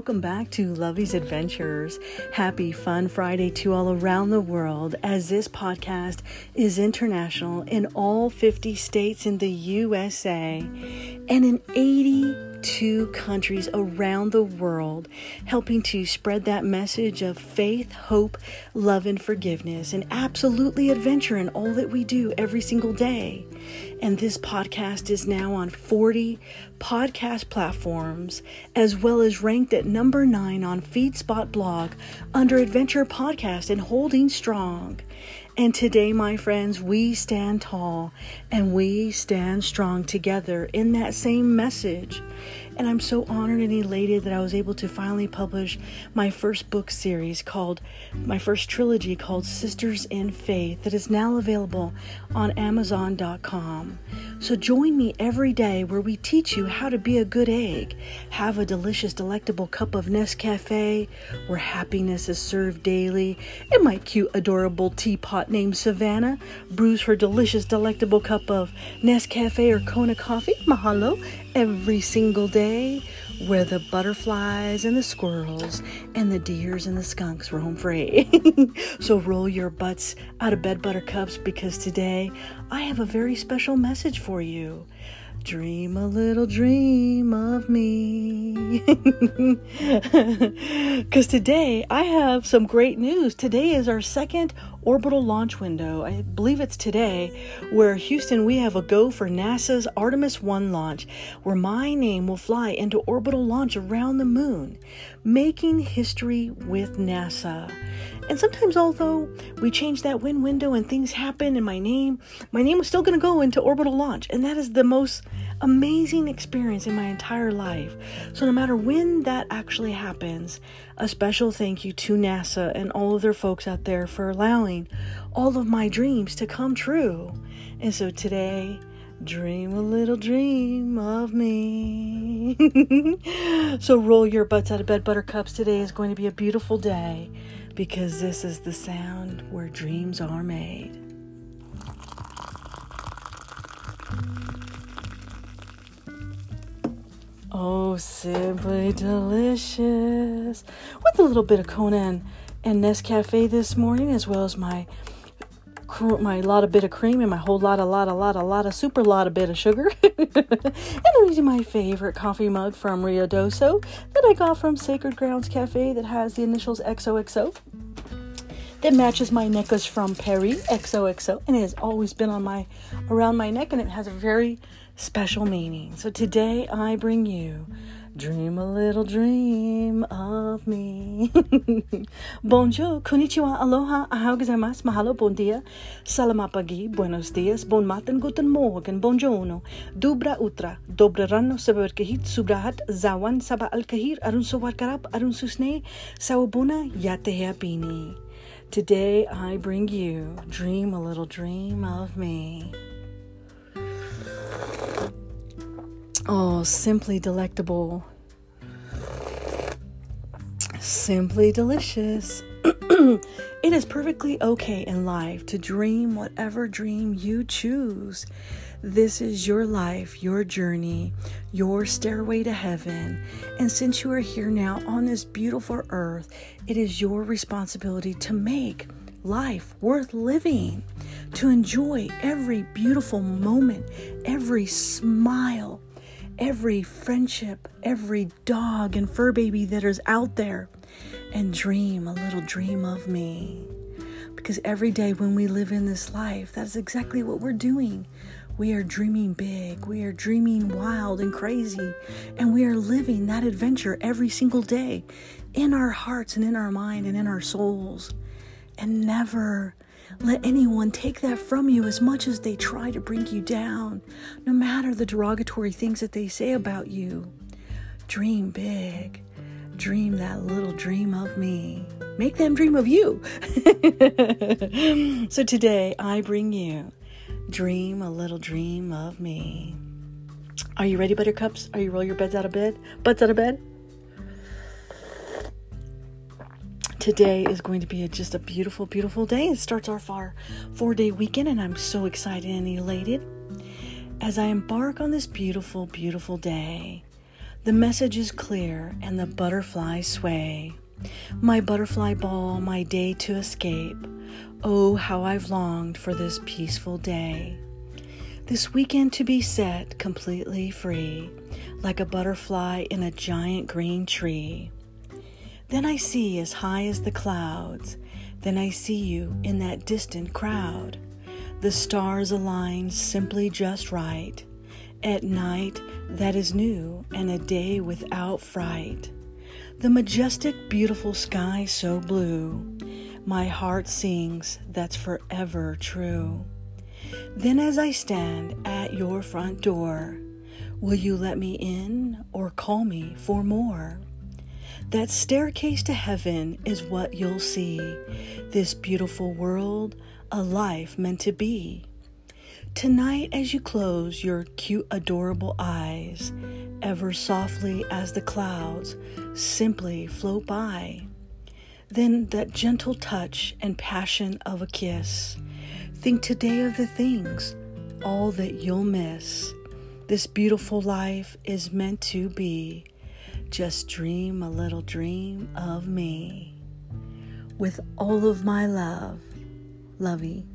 welcome back to Lovey's Adventures. Happy Fun Friday to all around the world as this podcast is international in all 50 states in the USA and in 80 two countries around the world, helping to spread that message of faith, hope, love, and forgiveness, and absolutely adventure in all that we do every single day. And this podcast is now on 40 podcast platforms, as well as ranked at number nine on FeedSpot blog under Adventure Podcast and holding strong. And today, my friends, we stand tall and we stand strong together in that same message. And I'm so honored and elated that I was able to finally publish my first book series called, my first trilogy called Sisters in Faith, that is now available on Amazon.com. So join me every day where we teach you how to be a good egg, have a delicious, delectable cup of Nescafe, where happiness is served daily, and my cute, adorable teapot named Savannah brews her delicious, delectable cup of Nescafe or Kona coffee, mahalo, every single day where the butterflies and the squirrels and the deers and the skunks roam free. so roll your butts out of bed, buttercups, because today I have a very special message for you. Dream a little dream of me. Because today I have some great news. Today is our second orbital launch window. I believe it's today, where Houston, we have a go for NASA's Artemis 1 launch, where my name will fly into orbital launch around the moon, making history with NASA. And sometimes, although we change that win window and things happen and my name, my name is still going to go into orbital launch. And that is the most amazing experience in my entire life. So, no matter when that actually happens, a special thank you to NASA and all of their folks out there for allowing all of my dreams to come true. And so today, Dream a little dream of me. so roll your butts out of bed, buttercups. Today is going to be a beautiful day because this is the sound where dreams are made. Oh, simply delicious. With a little bit of Conan and, Nescafe this morning, as well as my my lot of bit of cream and my whole lot, a lot, a lot, a lot of super lot of bit of sugar. and I'm using my favorite coffee mug from Rio Doso that I got from Sacred Grounds Cafe that has the initials XOXO. That matches my necklace from Perry XOXO, and it has always been on my around my neck, and it has a very special meaning. So today I bring you Dream a little dream of me. Bonjour, konnichiwa, aloha, ahau gozaimasu, mahalo, bon dia, salamapagi, buenos dias, bon matin, guten morgen, bonjourno, dubra utra, dobra rano, sabarkahit, subrahat, zawan, saba al-kahir, arun sawarkarap, arun susne, sawabuna, yatehea bini. Today I bring you Dream a Little Dream of Me. Oh, simply delectable. Simply delicious. it is perfectly okay in life to dream whatever dream you choose. This is your life, your journey, your stairway to heaven. And since you are here now on this beautiful earth, it is your responsibility to make life worth living, to enjoy every beautiful moment, every smile, every friendship, every dog and fur baby that is out there, and dream a little dream of me. Because every day when we live in this life, that's exactly what we're doing. We are dreaming big, we are dreaming wild and crazy, and we are living that adventure every single day in our hearts and in our mind and in our souls. And never let anyone take that from you as much as they try to bring you down, no matter the derogatory things that they say about you. Dream big. Dream that little dream of me. Make them dream of you. so today I bring you Dream a little dream of me. Are you ready, buttercups? Are you roll your beds out of bed? Butts out of bed? Today is going to be a, just a beautiful, beautiful day. It starts our four day weekend, and I'm so excited and elated as I embark on this beautiful, beautiful day. The message is clear and the butterflies sway. My butterfly ball, my day to escape. Oh, how I've longed for this peaceful day. This weekend to be set completely free, like a butterfly in a giant green tree. Then I see as high as the clouds, then I see you in that distant crowd. The stars align simply just right. At night that is new and a day without fright. The majestic, beautiful sky so blue. My heart sings that's forever true. Then, as I stand at your front door, will you let me in or call me for more? That staircase to heaven is what you'll see. This beautiful world, a life meant to be. Tonight, as you close your cute, adorable eyes, ever softly as the clouds simply float by, then that gentle touch and passion of a kiss. Think today of the things, all that you'll miss. This beautiful life is meant to be just dream a little dream of me. With all of my love, Lovey.